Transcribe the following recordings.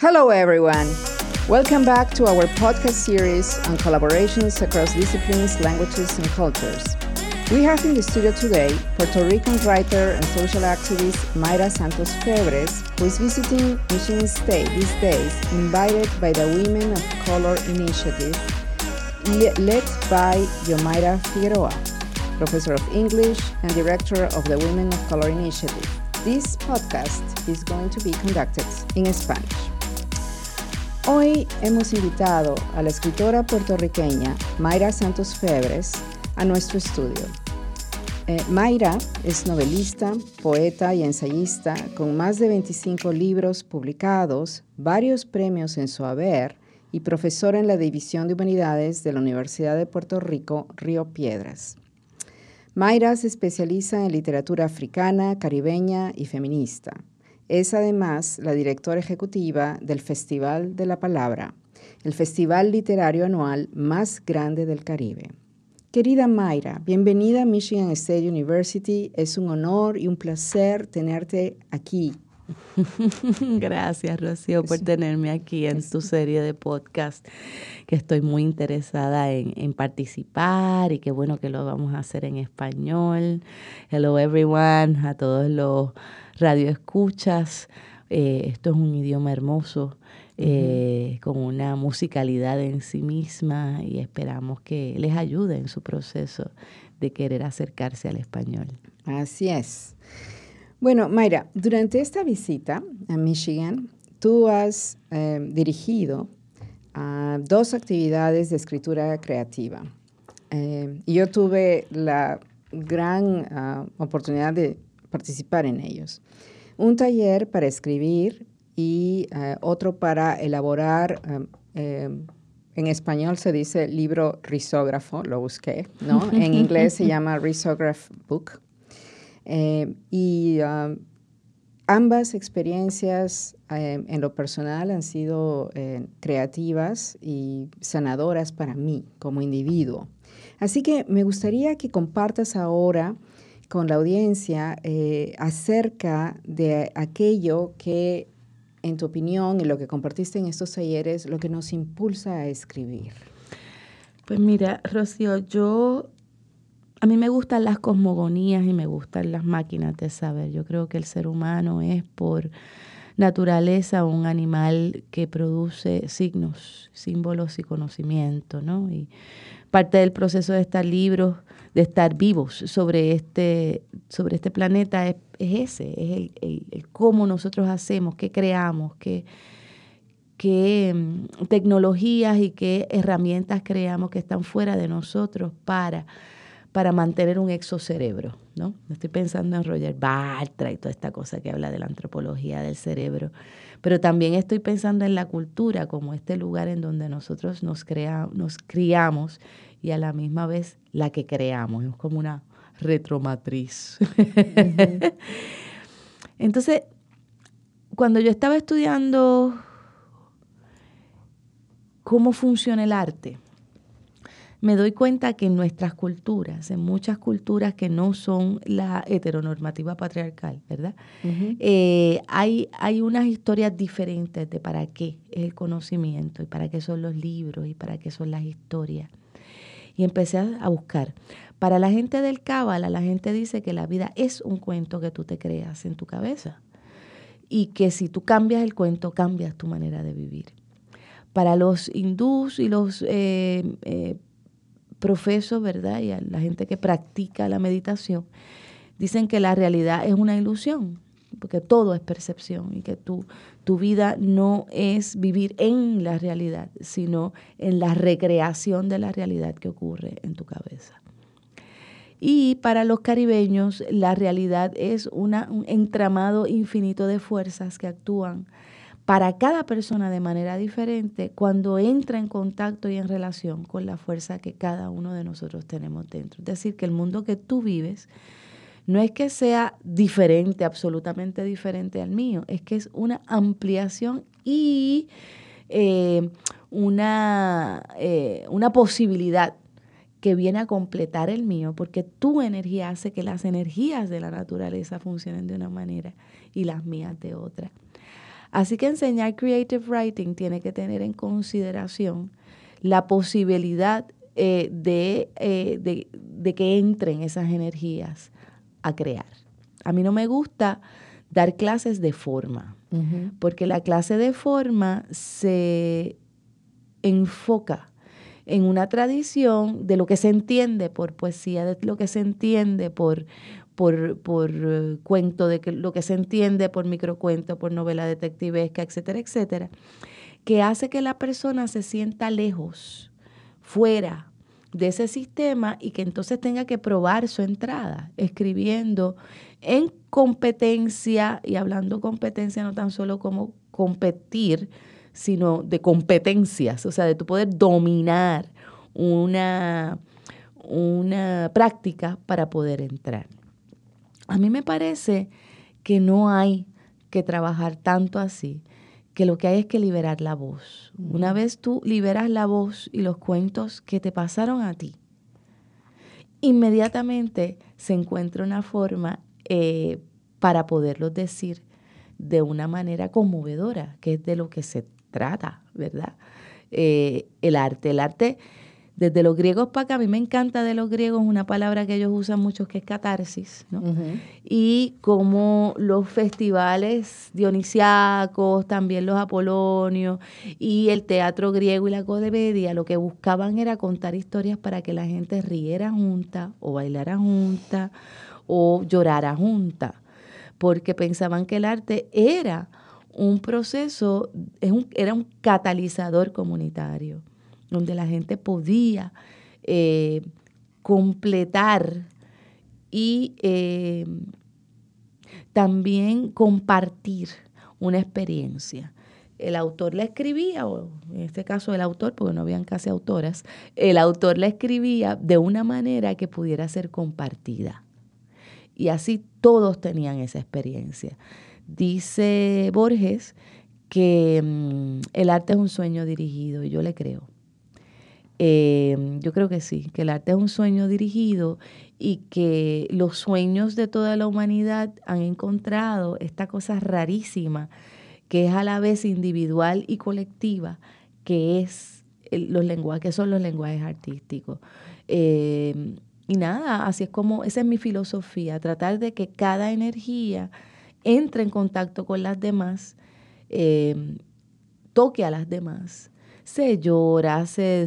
Hello, everyone. Welcome back to our podcast series on collaborations across disciplines, languages, and cultures. We have in the studio today Puerto Rican writer and social activist Mayra Santos Febres, who is visiting Michigan State these days, invited by the Women of Color Initiative, led by Yomaira Figueroa, professor of English and director of the Women of Color Initiative. This podcast is going to be conducted in Spanish. Hoy hemos invitado a la escritora puertorriqueña Mayra Santos Febres a nuestro estudio. Eh, Mayra es novelista, poeta y ensayista con más de 25 libros publicados, varios premios en su haber y profesora en la División de Humanidades de la Universidad de Puerto Rico, Río Piedras. Mayra se especializa en literatura africana, caribeña y feminista. Es además la directora ejecutiva del Festival de la Palabra, el festival literario anual más grande del Caribe. Querida Mayra, bienvenida a Michigan State University. Es un honor y un placer tenerte aquí. Gracias, Rocío, por tenerme aquí en tu serie de podcast, que estoy muy interesada en, participar y qué bueno que lo vamos a hacer en español. Hello, everyone, a todos los radioescuchas. Eh, esto es un idioma hermoso eh, con una musicalidad en sí misma y esperamos que les ayude en su proceso de querer acercarse al español. Así es. Bueno, Mayra, durante esta visita a Michigan, tú has eh, dirigido dos actividades de escritura creativa. Eh, y yo tuve la gran ah, oportunidad de participar en ellos. Un taller para escribir y eh, otro para elaborar, em, em, en español se dice libro risógrafo, lo busqué, ¿no? En inglés se llama risograph book. Eh, y um, ambas experiencias em, en lo personal han sido eh, creativas y sanadoras para mí como individuo. Así que me gustaría que compartas ahora con la audiencia acerca de aquello que en tu opinión, y lo que compartiste en estos talleres, lo que nos impulsa a escribir? Pues mira, Rocío, yo, a mí me gustan las cosmogonías y me gustan las máquinas de saber. Yo creo que el ser humano es por naturaleza un animal que produce signos, símbolos y conocimiento, ¿no? Y parte del proceso de estar libros, de estar vivos sobre este, sobre este planeta es, ese, es el, cómo nosotros hacemos, qué creamos, qué, qué mm, tecnologías y qué herramientas creamos que están fuera de nosotros para, para mantener un exocerebro. ¿no? Estoy pensando en Roger Bartra y toda esta cosa que habla de la antropología del cerebro, pero también estoy pensando en la cultura como este lugar en donde nosotros nos, crea, nos criamos y a la misma vez la que creamos. Es como una retromatriz. Entonces, cuando yo estaba estudiando cómo funciona el arte, me doy cuenta que en nuestras culturas, en muchas culturas que no son la heteronormativa patriarcal, ¿verdad? Eh, hay, hay unas historias diferentes de para qué es el conocimiento y para qué son los libros y para qué son las historias y empecé a buscar. Para la gente del Cábala, la gente dice que la vida es un cuento que tú te creas en tu cabeza y que si tú cambias el cuento, cambias tu manera de vivir. Para los hindús y los eh, eh, profesos, ¿verdad? Y a la gente que practica la meditación, dicen que la realidad es una ilusión, porque todo es percepción y que tú, tu vida no es vivir en la realidad, sino en la recreación de la realidad que ocurre en tu cabeza. Y para los caribeños la realidad es un entramado infinito de fuerzas que actúan para cada persona de manera diferente cuando entra en contacto y en relación con la fuerza que cada uno de nosotros tenemos dentro. Es decir, que el mundo que tú vives no es que sea diferente, absolutamente diferente al mío, es que es una ampliación y eh, una, eh, una posibilidad que viene a completar el mío, porque tu energía hace que las energías de la naturaleza funcionen de una manera y las mías de otra. Así que enseñar creative writing tiene que tener en consideración la posibilidad eh, eh, de, de, que entren esas energías a crear. A mí no me gusta dar clases de forma, porque la clase de forma se enfoca en una tradición de lo que se entiende por poesía, de lo que se entiende por, por, por eh, cuento, de que, lo que se entiende por microcuento, por novela detectivesca, etcétera, etcétera, que hace que la persona se sienta lejos, fuera de ese sistema y que entonces tenga que probar su entrada, escribiendo en competencia y hablando competencia no tan solo como competir, sino de competencias, o sea, de tu poder dominar una, una práctica para poder entrar. A mí me parece que no hay que trabajar tanto así, que lo que hay es que liberar la voz. Una vez tú liberas la voz y los cuentos que te pasaron a ti, inmediatamente se encuentra una forma eh, para poderlos decir de una manera conmovedora, que es de lo que se trata, ¿verdad? Eh, el arte. El arte, desde los griegos para acá, a mí me encanta de los griegos una palabra que ellos usan mucho que es catarsis, ¿no? Y como los festivales dionisiacos, también los apolonios y el teatro griego y la comedia, lo que buscaban era contar historias para que la gente riera junta o bailara junta o llorara junta, porque pensaban que el arte era un proceso, era un catalizador comunitario, donde la gente podía eh, completar y eh, también compartir una experiencia. El autor la escribía, o en este caso el autor, porque no habían casi autoras, el autor la escribía de una manera que pudiera ser compartida. Y así todos tenían esa experiencia. Dice Borges que mm, el arte es un sueño dirigido y yo le creo. Em, yo creo que sí, que el arte es un sueño dirigido y que los sueños de toda la humanidad han encontrado esta cosa rarísima que es a la vez individual y colectiva, que es los lenguajes, son los lenguajes artísticos. Em, y nada, así es como, esa es mi filosofía, tratar de que cada energía entre en contacto con las demás, em, toque a las demás. Se llora, se,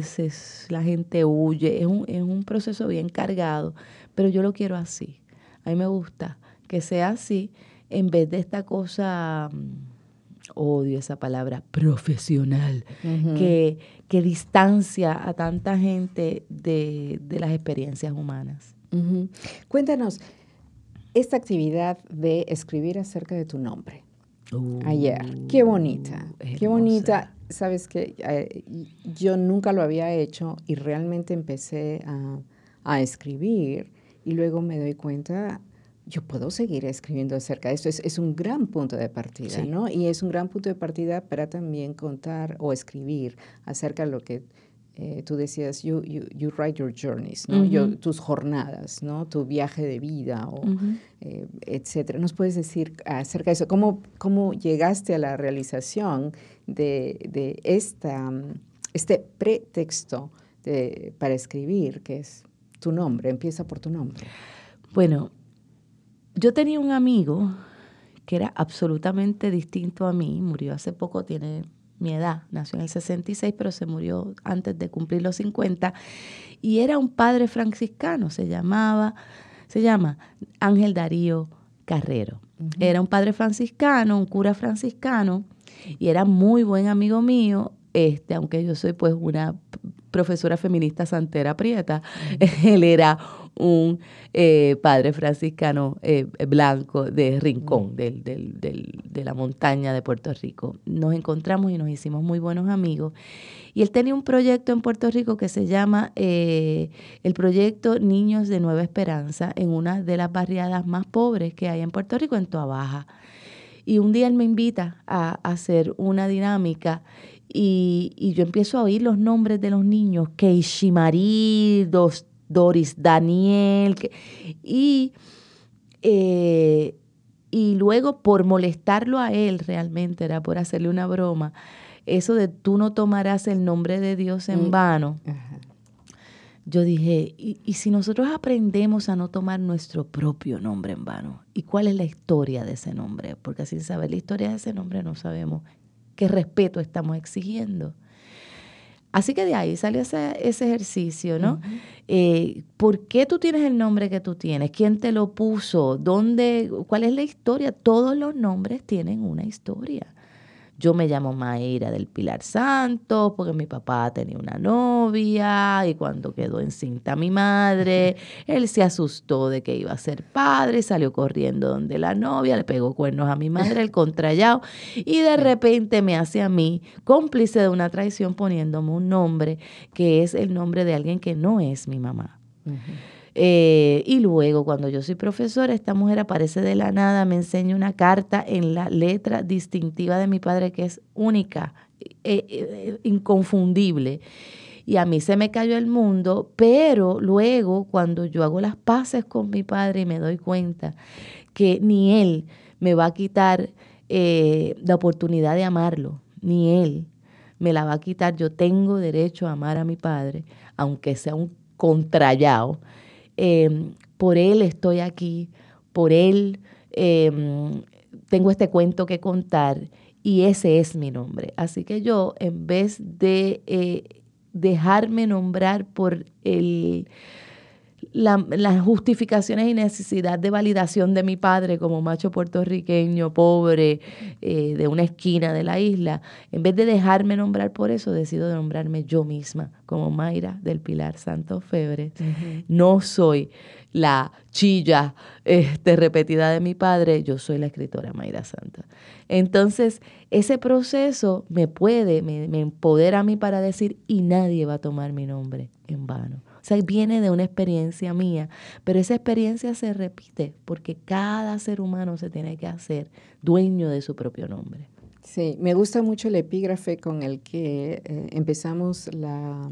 la gente huye, es un, es un proceso bien cargado, pero yo lo quiero así. A mí me gusta que sea así en vez de esta cosa, mm, odio esa palabra, profesional, que, que, distancia a tanta gente de, las experiencias humanas. Cuéntanos, esta actividad de escribir acerca de tu nombre. Ayer. Qué bonita. Qué bonita. Sabes que eh, yo nunca lo había hecho y realmente empecé a, escribir y luego me doy cuenta, yo puedo seguir escribiendo acerca de esto. Es, un gran punto de partida, ¿no? Y es un gran punto de partida para también contar o escribir acerca de lo que eh, tú decías, you, you, write your journeys, ¿no? tus jornadas, ¿no? Tu viaje de vida, o, eh, etcétera. ¿Nos puedes decir acerca de eso? ¿Cómo, cómo llegaste a la realización de, de esta, este pretexto de, para escribir, que es tu nombre, empieza por tu nombre? Bueno, yo tenía un amigo que era absolutamente distinto a mí, murió hace poco, tiene mi edad, nació en el 66, pero se murió antes de cumplir los 50, y era un padre franciscano, se llamaba, se llama Ángel Darío Carrero. Era un padre franciscano, un cura franciscano, y era muy buen amigo mío, este, aunque yo soy pues una profesora feminista santera prieta, él era un eh, padre franciscano eh, blanco de Rincón, del, del, de la montaña de Puerto Rico. Nos encontramos y nos hicimos muy buenos amigos. Y él tenía un proyecto en Puerto Rico que se llama eh, el proyecto Niños de Nueva Esperanza en una de las barriadas más pobres que hay en Puerto Rico, en Toa Baja. Y un día él me invita a, hacer una dinámica y, y, yo empiezo a oír los nombres de los niños, Keishimari, Doris Daniel, y eh, y luego por molestarlo a él realmente, era por hacerle una broma, eso de tú no tomarás el nombre de Dios en mm. vano. Yo dije, ¿y, ¿y, si nosotros aprendemos a no tomar nuestro propio nombre en vano? ¿Y cuál es la historia de ese nombre? Porque sin saber la historia de ese nombre no sabemos qué respeto estamos exigiendo. Así que de ahí salió ese, ejercicio, ¿no? Eh, ¿Por qué tú tienes el nombre que tú tienes? ¿Quién te lo puso? ¿Dónde? ¿Cuál es la historia? Todos los nombres tienen una historia. Yo me llamo Mayra del Pilar Santos porque mi papá tenía una novia y cuando quedó encinta mi madre, él se asustó de que iba a ser padre, salió corriendo donde la novia, le pegó cuernos a mi madre, el contrallado, y de repente me hace a mí cómplice de una traición poniéndome un nombre que es el nombre de alguien que no es mi mamá. Eh, y luego, cuando yo soy profesora, esta mujer aparece de la nada, me enseña una carta en la letra distintiva de mi padre que es única, eh, eh, inconfundible. Y a mí se me cayó el mundo, pero luego, cuando yo hago las paces con mi padre y me doy cuenta que ni él me va a quitar la oportunidad de amarlo, ni él me la va a quitar. Yo tengo derecho a amar a mi padre, aunque sea un contrallado. Em, por él estoy aquí, por él em, tengo este cuento que contar y ese es mi nombre. Así que yo, en vez de eh, dejarme nombrar por el las justificaciones y necesidad de validación de mi padre como macho puertorriqueño, pobre, eh, de una esquina de la isla, en vez de dejarme nombrar por eso, decido nombrarme yo misma como Mayra del Pilar Santos Febre. No soy la chilla este, repetida de mi padre, yo soy la escritora Mayra Santa. Entonces, ese proceso me puede, me, me empodera a mí para decir, y nadie va a tomar mi nombre en vano. Sea, viene de una experiencia mía, pero esa experiencia se repite porque cada ser humano se tiene que hacer dueño de su propio nombre. Sí, me gusta mucho el epígrafe con el que eh, empezamos la,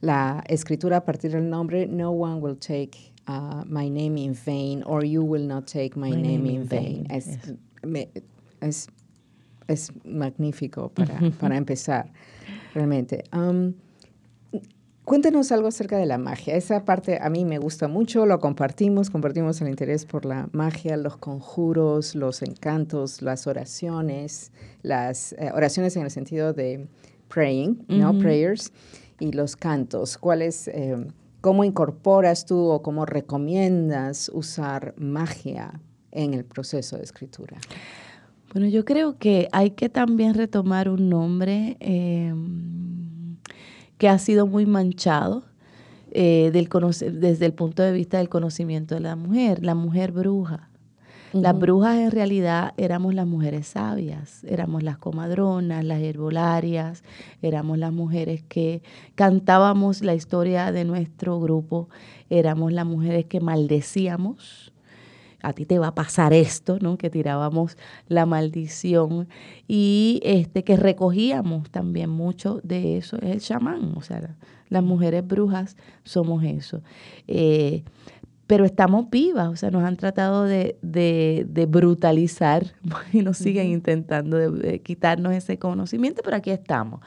la escritura a partir del nombre No one will take uh, my name in vain or you will not take my, name, in vain. Es, es, es, magnífico para, para empezar, realmente. Um, Cuéntenos algo acerca de la magia. Esa parte a mí me gusta mucho, lo compartimos, compartimos el interés por la magia, los conjuros, los encantos, las oraciones, las eh, oraciones en el sentido de praying, ¿no? Prayers, y los cantos. ¿Cuáles, eh, cómo incorporas tú o cómo recomiendas usar magia en el proceso de escritura? Bueno, yo creo que hay que también retomar un nombre. Eh, que ha sido muy manchado eh, del desde el punto de vista del conocimiento de la mujer, la mujer bruja. Las brujas en realidad éramos las mujeres sabias, éramos las comadronas, las herbolarias, éramos las mujeres que cantábamos la historia de nuestro grupo, éramos las mujeres que maldecíamos, a ti te va a pasar esto, ¿no? Que tirábamos la maldición y este que recogíamos también mucho de eso es el chamán, o sea, las mujeres brujas somos eso. Eh, pero estamos vivas, o sea, nos han tratado de, brutalizar y nos siguen intentando de, quitarnos ese conocimiento, pero aquí estamos.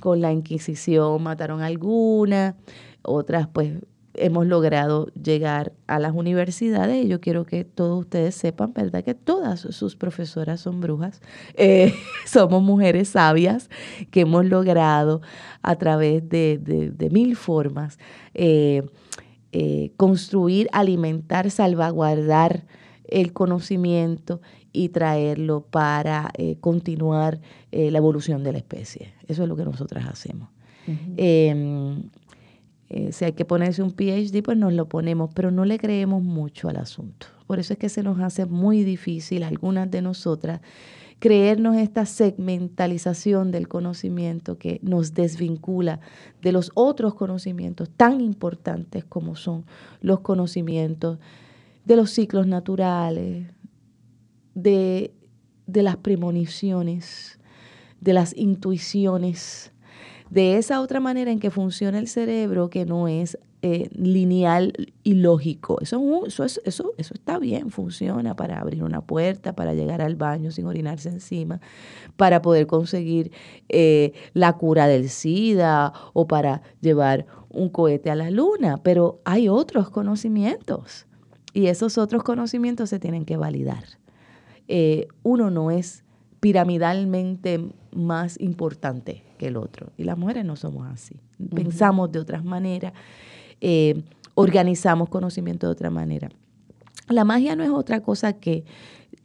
Con la Inquisición mataron algunas, otras pues hemos logrado llegar a las universidades y yo quiero que todos ustedes sepan, ¿verdad? Que todas sus profesoras son brujas. Eh, somos mujeres sabias que hemos logrado a través de, mil formas eh, eh, construir, alimentar, salvaguardar el conocimiento y traerlo para continuar la evolución de la especie. Eso es lo que nosotras hacemos. Eh, si hay que ponerse un PhD, pues nos lo ponemos, pero no le creemos mucho al asunto. Por eso es que se nos hace muy difícil algunas de nosotras creernos esta segmentalización del conocimiento que nos desvincula de los otros conocimientos tan importantes como son los conocimientos de los ciclos naturales, de, de las premoniciones, de las intuiciones, de esa otra manera en que funciona el cerebro que no es eh, lineal y lógico. Eso, eso, eso, está bien, funciona para abrir una puerta, para llegar al baño sin orinarse encima, para poder conseguir eh, la cura del SIDA o para llevar un cohete a la luna. Pero hay otros conocimientos y esos otros conocimientos se tienen que validar. Eh, uno no es piramidalmente más importante que el otro. Y las mujeres no somos así. Pensamos de otras maneras, eh, organizamos conocimiento de otra manera. La magia no es otra cosa que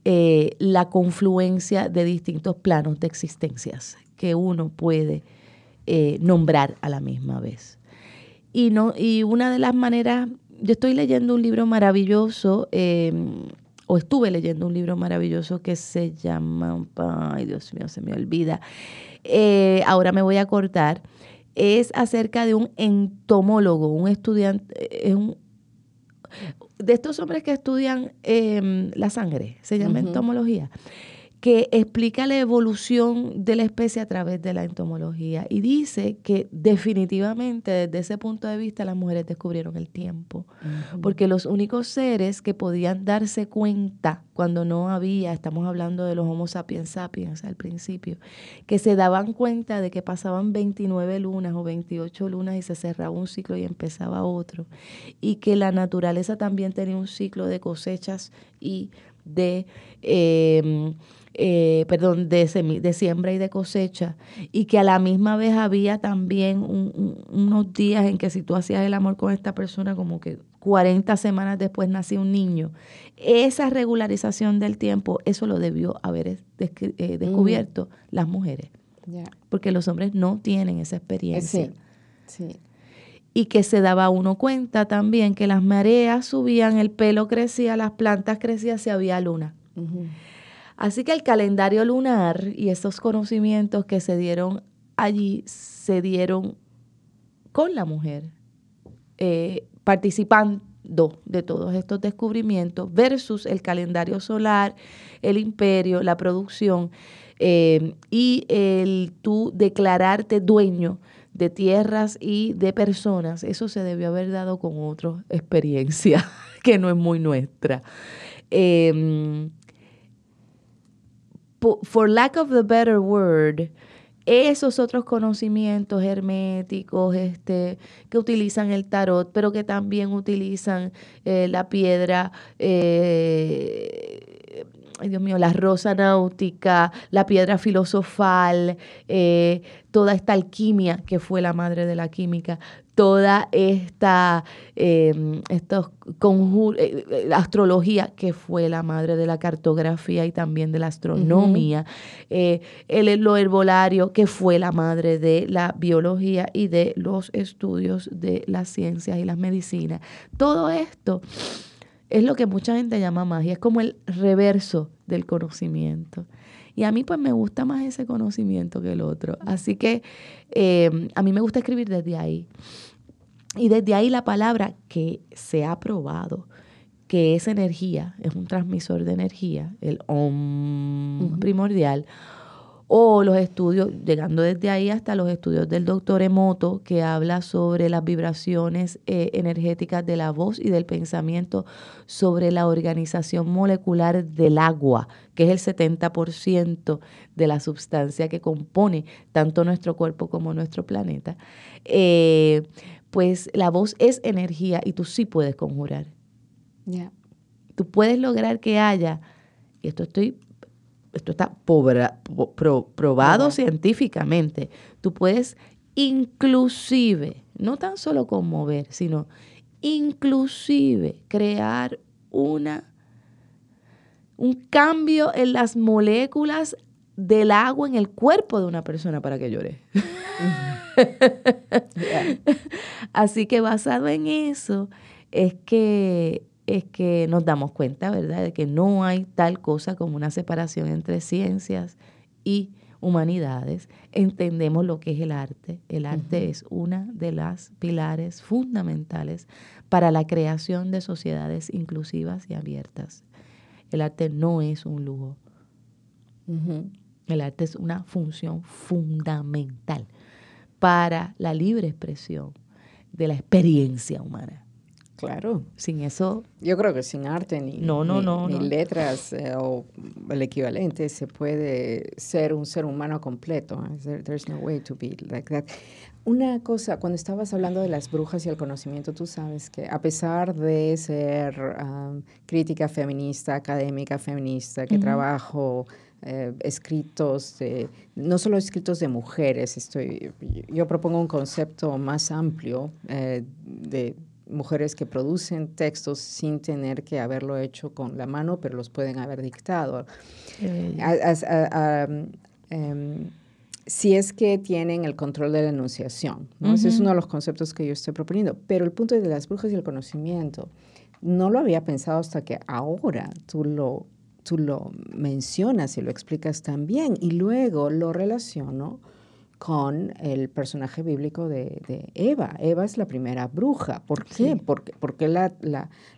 eh, la confluencia de distintos planos de existencias que uno puede nombrar a la misma vez. Y, no, y una de las maneras, yo estoy leyendo un libro maravilloso o estuve leyendo un libro maravilloso que se llama, ay Dios mío, se me olvida, eh, ahora me voy a cortar, es acerca de un entomólogo, un estudiante, es un, de estos hombres que estudian em, la sangre, se llama entomología que explica la evolución de la especie a través de la entomología y dice que definitivamente desde ese punto de vista las mujeres descubrieron el tiempo, porque los únicos seres que podían darse cuenta cuando no había, estamos hablando de los Homo sapiens sapiens al principio, que se daban cuenta de que pasaban 29 lunas o 28 lunas y se cerraba un ciclo y empezaba otro, y que la naturaleza también tenía un ciclo de cosechas y de... Eh, eh, perdón, de, de, siembra y de cosecha, y que a la misma vez había también unos días en que si tú hacías el amor con esta persona, como que 40 semanas después nacía un niño. Esa regularización del tiempo, eso lo debió haber eh, descubierto las mujeres, porque los hombres no tienen esa experiencia. y que se daba uno cuenta también que las mareas subían, el pelo crecía, las plantas crecían, se había luna. Así que el calendario lunar y esos conocimientos que se dieron allí se dieron con la mujer, eh, participando de todos estos descubrimientos versus el calendario solar, el imperio, la producción eh, y el tú declararte dueño de tierras y de personas, eso se debió haber dado con otra experiencia que no es muy nuestra. Em, for lack of the better word, esos otros conocimientos herméticos este, que utilizan el tarot, pero que también utilizan eh, la piedra, eh, ay Dios mío, la rosa náutica, la piedra filosofal, eh, toda esta alquimia que fue la madre de la química, toda esta em, estos eh, eh, astrología que fue la madre de la cartografía y también de la astronomía, eh, el, lo herbolario que fue la madre de la biología y de los estudios de las ciencias y las medicinas. Todo esto es lo que mucha gente llama magia, es como el reverso del conocimiento. Y a mí pues me gusta más ese conocimiento que el otro. Así que em, a mí me gusta escribir desde ahí. Y desde ahí la palabra que se ha probado, que es energía, es un transmisor de energía, el OM primordial, o los estudios, llegando desde ahí hasta los estudios del doctor Emoto, que habla sobre las vibraciones eh, energéticas de la voz y del pensamiento, sobre la organización molecular del agua, que es el 70% de la sustancia que compone tanto nuestro cuerpo como nuestro planeta. Eh, pues la voz es energía y tú sí puedes conjurar. Tú puedes lograr que haya, y esto estoy esto está probado científicamente, tú puedes inclusive, no tan solo conmover, sino inclusive crear una, un cambio en las moléculas del agua en el cuerpo de una persona para que llore. Así que basado en eso es que es que nos damos cuenta, ¿verdad?, de que no hay tal cosa como una separación entre ciencias y humanidades. Entendemos lo que es el arte. El arte es una de las pilares fundamentales para la creación de sociedades inclusivas y abiertas. El arte no es un lujo. El arte es una función fundamental para la libre expresión, de la experiencia humana. Claro. Sin eso. Yo creo que sin arte ni, no, no, no, ni letras eh, o el equivalente se puede ser un ser humano completo. there's no way to be like that. Una cosa, cuando estabas hablando de las brujas y el conocimiento, tú sabes que a pesar de ser um, crítica feminista, académica feminista, que trabajo eh, escritos, no solo escritos de mujeres, estoy, yo propongo un concepto más amplio eh, de mujeres que producen textos sin tener que haberlo hecho con la mano, pero los pueden haber dictado. Em, si es que tienen el control de la enunciación. Ese es uno de los conceptos que yo estoy proponiendo. Pero el punto de las brujas y el conocimiento, no lo había pensado hasta que ahora tú lo, tú lo mencionas y lo explicas también. Y luego lo relaciono con el personaje bíblico de, Eva. Eva es la primera bruja. ¿Por qué? Porque, la,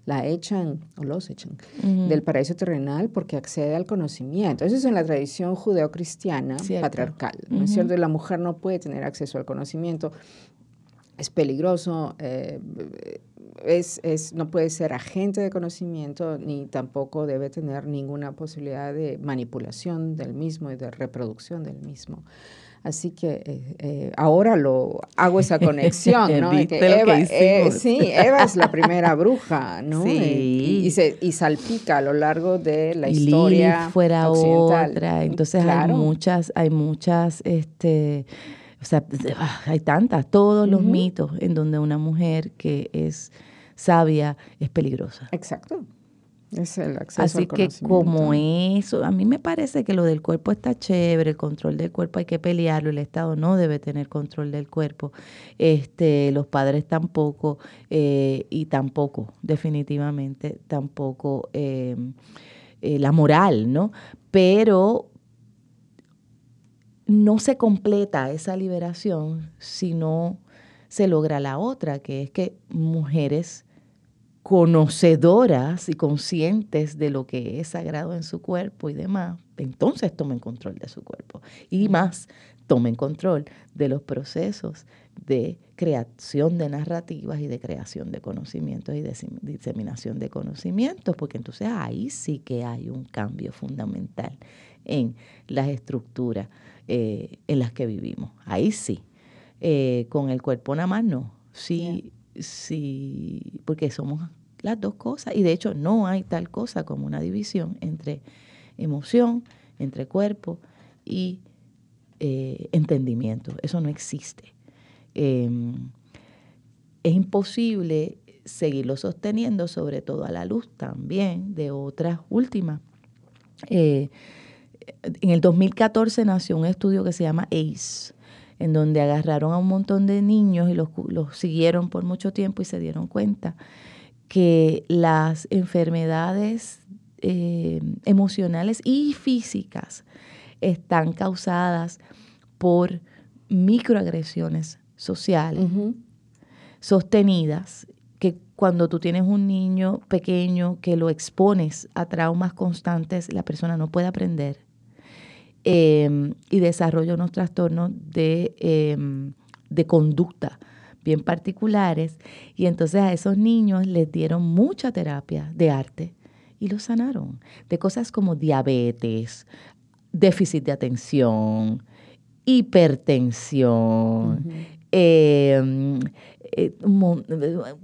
la, echan, o los echan, del paraíso terrenal porque accede al conocimiento. Eso es en la tradición judeocristiana patriarcal, ¿no es cierto? La mujer no puede tener acceso al conocimiento. Es peligroso, eh, es, es, no puede ser agente de conocimiento ni tampoco debe tener ninguna posibilidad de manipulación del mismo y de reproducción del mismo. Así que eh, eh, ahora lo hago esa conexión, ¿no? que Eva, eh, sí, Eva es la primera bruja, ¿no? Sí. Y, se, y salpica a lo largo de la y historia fuera otra. Entonces hay muchas, hay muchas, este, o sea, hay tantas, todos los mitos en donde una mujer que es sabia es peligrosa. Exacto. Es el acceso Así que como eso, a mí me parece que lo del cuerpo está chévere, el control del cuerpo hay que pelearlo, el Estado no debe tener control del cuerpo, este, los padres tampoco, eh, y tampoco, definitivamente, tampoco eh, eh, la moral, ¿no? Pero no se completa esa liberación si no se logra la otra, que es que mujeres conocedoras y conscientes de lo que es sagrado en su cuerpo y demás, entonces tomen control de su cuerpo. Y más, tomen control de los procesos de creación de narrativas y de creación de conocimientos y de diseminación de conocimientos, porque entonces ahí sí que hay un cambio fundamental en las estructuras eh, en las que vivimos. Ahí sí. Eh, con el cuerpo nada más no. Sí, sí, porque somos las dos cosas. Y de hecho no hay tal cosa como una división entre emoción, entre cuerpo y eh, entendimiento. Eso no existe. Em, es imposible seguirlo sosteniendo, sobre todo a la luz también de otras últimas. Eh, en el 2014 nació un estudio que se llama ACE, en donde agarraron a un montón de niños y los, los siguieron por mucho tiempo y se dieron cuenta que las enfermedades eh, emocionales y físicas están causadas por microagresiones sociales sostenidas, que cuando tú tienes un niño pequeño que lo expones a traumas constantes, la persona no puede aprender Em, y desarrolla unos trastornos de, em, de conducta bien particulares. Y entonces a esos niños les dieron mucha terapia de arte y los sanaron de cosas como diabetes, déficit de atención, hipertensión, eh,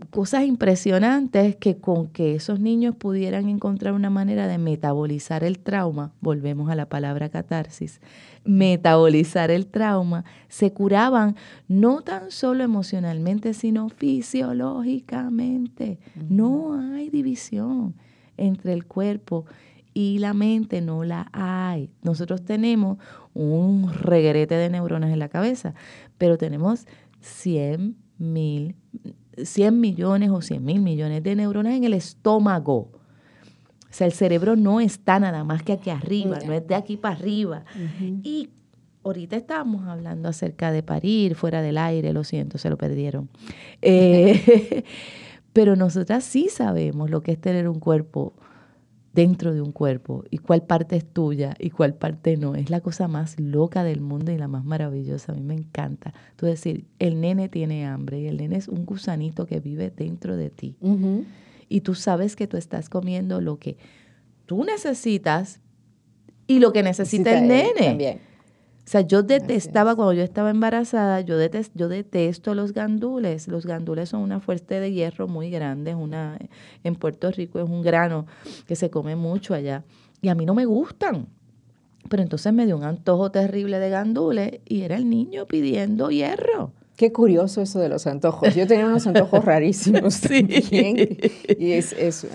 cosas impresionantes que con que esos niños pudieran encontrar una manera de metabolizar el trauma, volvemos a la palabra catarsis, metabolizar el trauma, se curaban no tan solo emocionalmente, sino fisiológicamente. No hay división entre el cuerpo y la mente, no la hay. Nosotros tenemos un reguerete de neuronas en la cabeza, pero tenemos 100 mil, 100 millones o 100 mil millones de neuronas en el estómago. O sea, el cerebro no está nada más que aquí arriba, no es de aquí para arriba. Y ahorita estábamos hablando acerca de parir fuera del aire, lo siento, se lo perdieron. Eh, pero nosotras sí sabemos lo que es tener un cuerpo dentro de un cuerpo y cuál parte es tuya y cuál parte no. Es la cosa más loca del mundo y la más maravillosa. A mí me encanta. Tú decir, el nene tiene hambre y el nene es un gusanito que vive dentro de ti. Y tú sabes que tú estás comiendo lo que tú necesitas y lo que necesita el nene. O sea, yo detestaba cuando yo estaba embarazada, yo, yo detesto los gandules. Los gandules son una fuerte de hierro muy grande. Una, en Puerto Rico es un grano que se come mucho allá. Y a mí no me gustan. Pero entonces me dio un antojo terrible de gandules y era el niño pidiendo hierro. Qué curioso eso de los antojos. Yo tenía unos antojos rarísimos sí. Y es, es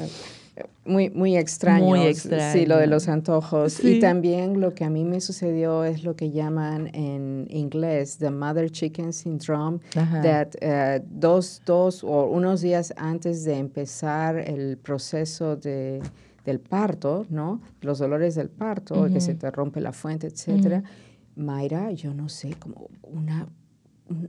muy, muy extraño. Muy extraño. Sí, lo de los antojos. Y también lo que a mí me sucedió es lo que llaman en inglés the mother chicken syndrome, that uh, dos, dos o unos días antes de empezar el proceso de, del parto, ¿no? Los dolores del parto, que se te rompe la fuente, etcétera. Mayra, yo no sé, como una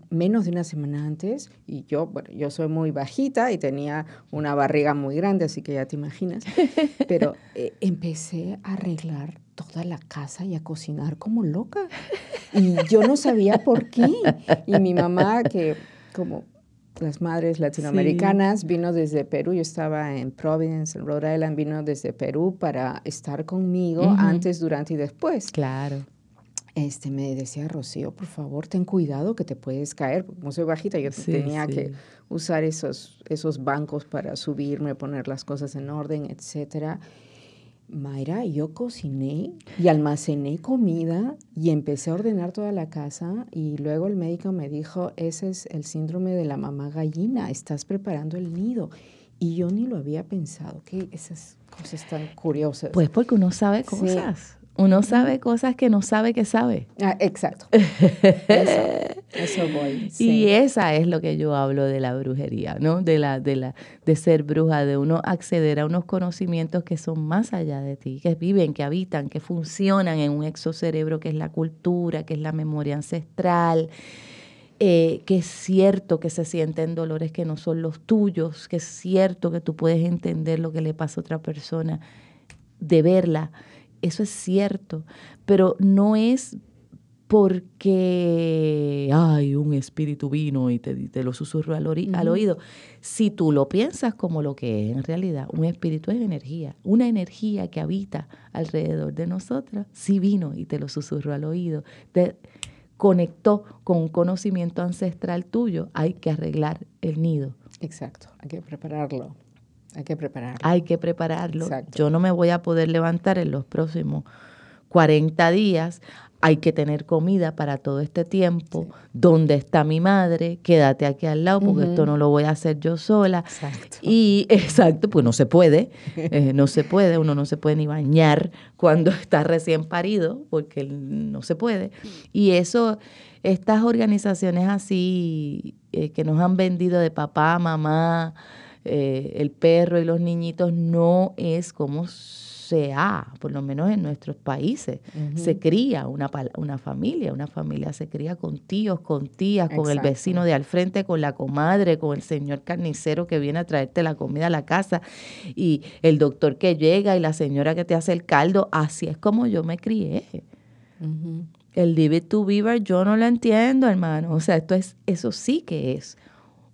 menos de una semana antes y yo, bueno, yo soy muy bajita y tenía una barriga muy grande, así que ya te imaginas, pero eh, empecé a arreglar toda la casa y a cocinar como loca. Y yo no sabía por qué. Y mi mamá que como las madres latinoamericanas vino desde Perú, yo estaba en Providence, en Rhode Island, vino desde Perú para estar conmigo antes, durante y después. Claro este, me decía, Rocío, por favor, ten cuidado que te puedes caer. Como soy bajita, yo tenía que usar esos, esos bancos para subirme, poner las cosas en orden, etcétera. Mayra, yo cociné y almacené comida y empecé a ordenar toda la casa y luego el médico me dijo, ese es el síndrome de la mamá gallina, estás preparando el nido. Y yo ni lo había pensado, que esas cosas tan curiosas. Pues porque uno sabe cosas. Uno sabe cosas que no sabe que sabe. Ah, exacto. Eso, voy. Y esa es lo que yo hablo de la brujería, ¿no? De la, de la, de ser bruja, de uno acceder a unos conocimientos que son más allá de ti, que viven, que habitan, que funcionan en un exocerebro que es la cultura, que es la memoria ancestral. Eh, que es cierto que se sienten dolores que no son los tuyos, que es cierto que tú puedes entender lo que le pasa a otra persona, de verla eso es cierto, pero no es porque hay un espíritu vino y te, lo susurro al, al, oído. Si tú lo piensas como lo que es en realidad, un espíritu es energía, una energía que habita alrededor de nosotros, si vino y te lo susurró al oído, te conectó con un conocimiento ancestral tuyo, hay que arreglar el nido. Exacto, hay que prepararlo. Hay que prepararlo. Hay que prepararlo. Yo no me voy a poder levantar en los próximos 40 días. Hay que tener comida para todo este tiempo. ¿Dónde está mi madre? Quédate aquí al lado porque esto no lo voy a hacer yo sola. Exacto. Y exacto, pues no se puede. Eh, no se puede. Uno no se puede ni bañar cuando está recién parido porque no se puede. Y eso, estas organizaciones así eh, que nos han vendido de papá, mamá, eh, el perro y los niñitos no es como se ha, por lo menos en nuestros países. Se cría una, una familia, una familia se cría con tíos, con tías, con el vecino de al frente, con la comadre, con el señor carnicero que viene a traerte la comida a la casa y el doctor que llega y la señora que te hace el caldo. Así es como yo me crié. El Live to Beaver yo no lo entiendo, hermano. O sea, esto es, eso sí que es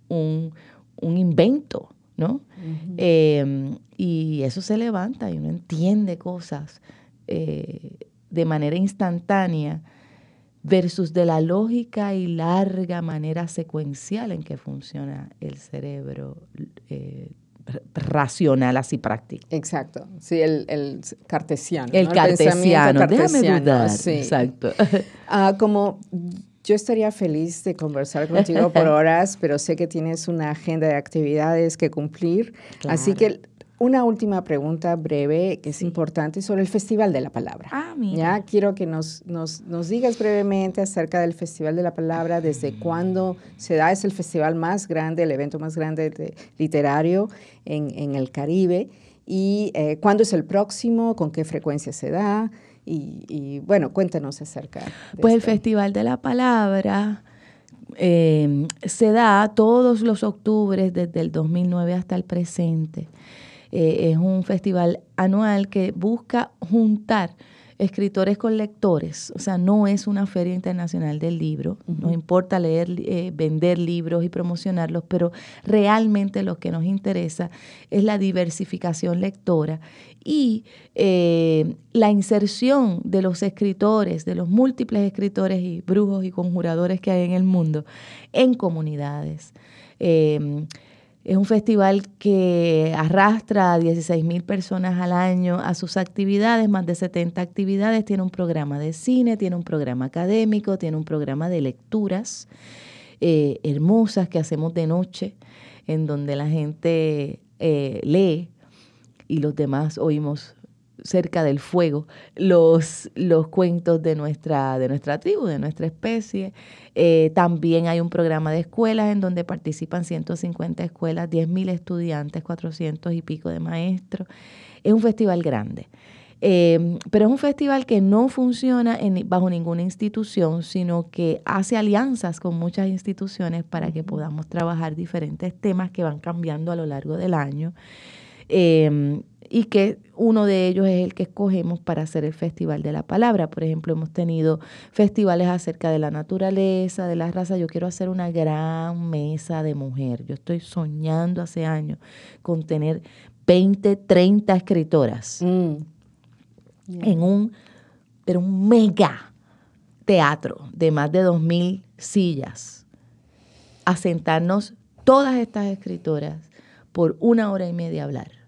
un, un invento ¿no? Em, y eso se levanta y uno entiende cosas eh, de manera instantánea versus de la lógica y larga manera secuencial en que funciona el cerebro eh, racional así práctico. Exacto, sí, el, el cartesiano. El, cartesiano, déjame dudar. Sí. Exacto. Ah, como yo estaría feliz de conversar contigo por horas, pero sé que tienes una agenda de actividades que cumplir. Así que una última pregunta breve que es importante sobre el Festival de la Palabra. Ah, mira. Ya quiero que nos, nos, nos, digas brevemente acerca del Festival de la Palabra, desde cuándo se da, es el festival más grande, el evento más grande literario en, en, el Caribe, y eh, cuándo es el próximo, con qué frecuencia se da. Y, bueno, cuéntanos acerca. De pues el Festival de la Palabra em, se da todos los octubres desde el 2009 hasta el presente. es un festival anual que busca juntar escritores con lectores, o sea, no es una feria internacional del libro, nos importa leer, eh, vender libros y promocionarlos, pero realmente lo que nos interesa es la diversificación lectora y eh, la inserción de los escritores, de los múltiples escritores y brujos y conjuradores que hay en el mundo en comunidades. Eh, es un festival que arrastra a 16 mil personas al año a sus actividades, más de 70 actividades. Tiene un programa de cine, tiene un programa académico, tiene un programa de lecturas eh, hermosas que hacemos de noche, en donde la gente eh, lee y los demás oímos cerca del fuego los, los cuentos de nuestra, de nuestra tribu, de nuestra especie. Eh, también hay un programa de escuelas en donde participan 150 escuelas, 10.000 estudiantes, 400 y pico de maestros. Es un festival grande. Eh, pero es un festival que no funciona en, bajo ninguna institución, sino que hace alianzas con muchas instituciones para que podamos trabajar diferentes temas que van cambiando a lo largo del año. Eh, y que uno de ellos es el que escogemos para hacer el Festival de la Palabra. Por ejemplo, hemos tenido festivales acerca de la naturaleza, de la raza. Yo quiero hacer una gran mesa de mujer. Yo estoy soñando hace años con tener 20, 30 escritoras mm. en un, pero un mega teatro de más de 2.000 sillas, a sentarnos todas estas escritoras por una hora y media a hablar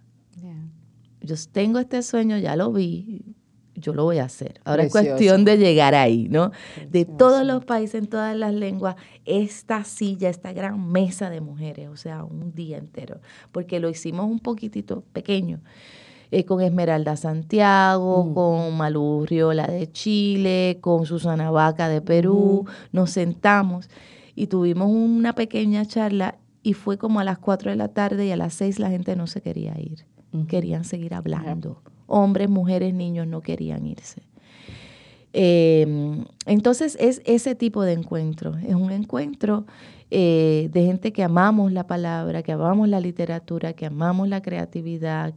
yo tengo este sueño, ya lo vi, yo lo voy a hacer. Ahora es cuestión de llegar ahí, ¿no? De todos los países, en todas las lenguas, esta silla, esta gran mesa de mujeres, o sea, un día entero, porque lo hicimos un poquitito pequeño. Eh, con Esmeralda Santiago, mm. con Malú Riola de Chile, con Susana Vaca de Perú, nos sentamos y tuvimos una pequeña charla y fue como a las 4 de la tarde y a las 6 la gente no se quería ir querían seguir hablando. Hombres, mujeres, niños no querían irse. Em, entonces es ese tipo de encuentro, es un encuentro eh, de gente que amamos la palabra, que amamos la literatura, que amamos la creatividad,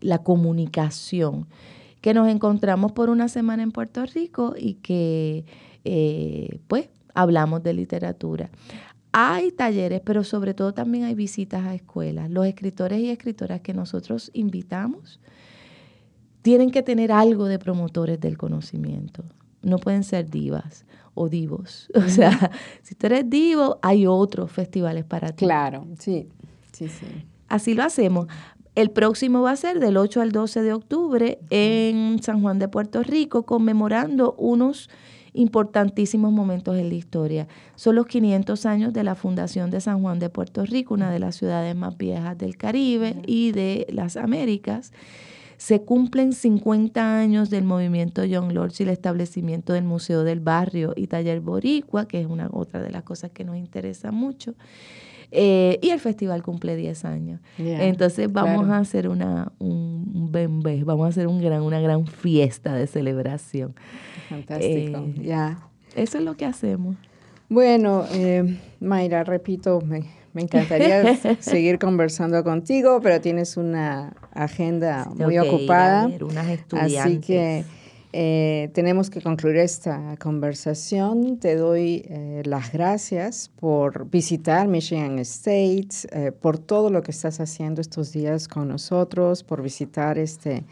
la comunicación, que nos encontramos por una semana en Puerto Rico y que eh, pues hablamos de literatura. Hay talleres, pero sobre todo también hay visitas a escuelas. Los escritores y escritoras que nosotros invitamos tienen que tener algo de promotores del conocimiento. No pueden ser divas o divos. O sea, si tú eres divo, hay otros festivales para ti. Claro, sí, sí, sí. Así lo hacemos. El próximo va a ser del 8 al 12 de octubre en San Juan de Puerto Rico, conmemorando unos importantísimos momentos en la historia. Son los 500 años de la fundación de San Juan de Puerto Rico, una de las ciudades más viejas del Caribe y de las Américas. Se cumplen 50 años del movimiento John Lords y el establecimiento del Museo del Barrio y Taller Boricua, que es una otra de las cosas que nos interesa mucho. Eh, y el festival cumple 10 años. Entonces vamos a hacer una, un, bembé, vamos a hacer un gran, una gran fiesta de celebración. Fantástico, eh, ya. Eso es lo que hacemos. Bueno, eh, Mayra, repito, me, me encantaría seguir conversando contigo, pero tienes una agenda muy ocupada. así que eh, tenemos que concluir esta conversación. Te doy eh, las gracias por visitar Michigan State, eh, por todo lo que estás haciendo estos días con nosotros, por visitar este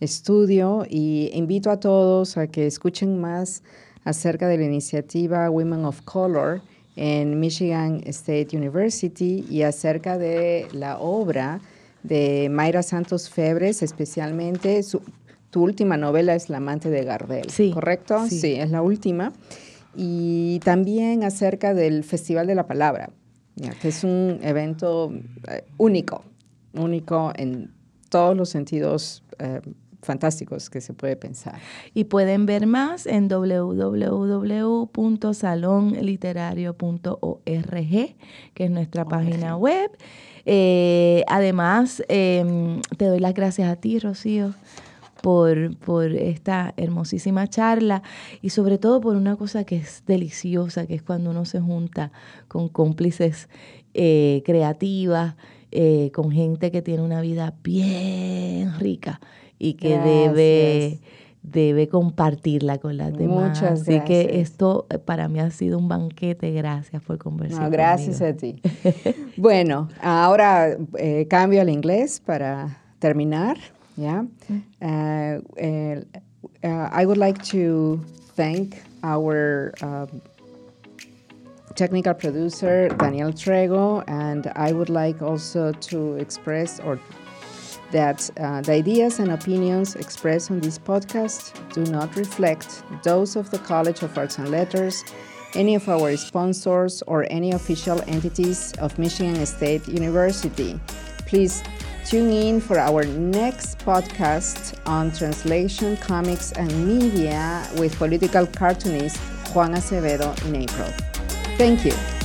estudio y invito a todos a que escuchen más acerca de la iniciativa Women of Color en Michigan State University y acerca de la obra de Mayra Santos Febres, especialmente su, tu última novela es La amante de Gardel, sí, ¿correcto? Sí. es la última. Y también acerca del Festival de la Palabra, que es un evento eh, único, único en todos los sentidos eh, fantásticos que se puede pensar. Y pueden ver más en www.salonliterario.org, que es nuestra página web. Eh, además, em, te doy las gracias a ti, Rocío, por, por esta hermosísima charla y sobre todo por una cosa que es deliciosa, que es cuando uno se junta con cómplices eh, creativas eh, con gente que tiene una vida bien rica y que debe debe compartirla con las demás. Muchas Así que esto eh, para mí ha sido un banquete. Gracias por conversar. No, gracias a ti. bueno, ahora eh, cambio al inglés para terminar. Yeah. Uh, uh, I would like to thank our um, technical producer Daniel Trego, and I would like also to express or that uh, the ideas and opinions expressed on this podcast do not reflect those of the College of Arts and Letters, any of our sponsors, or any official entities of Michigan State University. Please tune in for our next podcast on translation, comics, and media with political cartoonist Juan Acevedo in April. Thank you.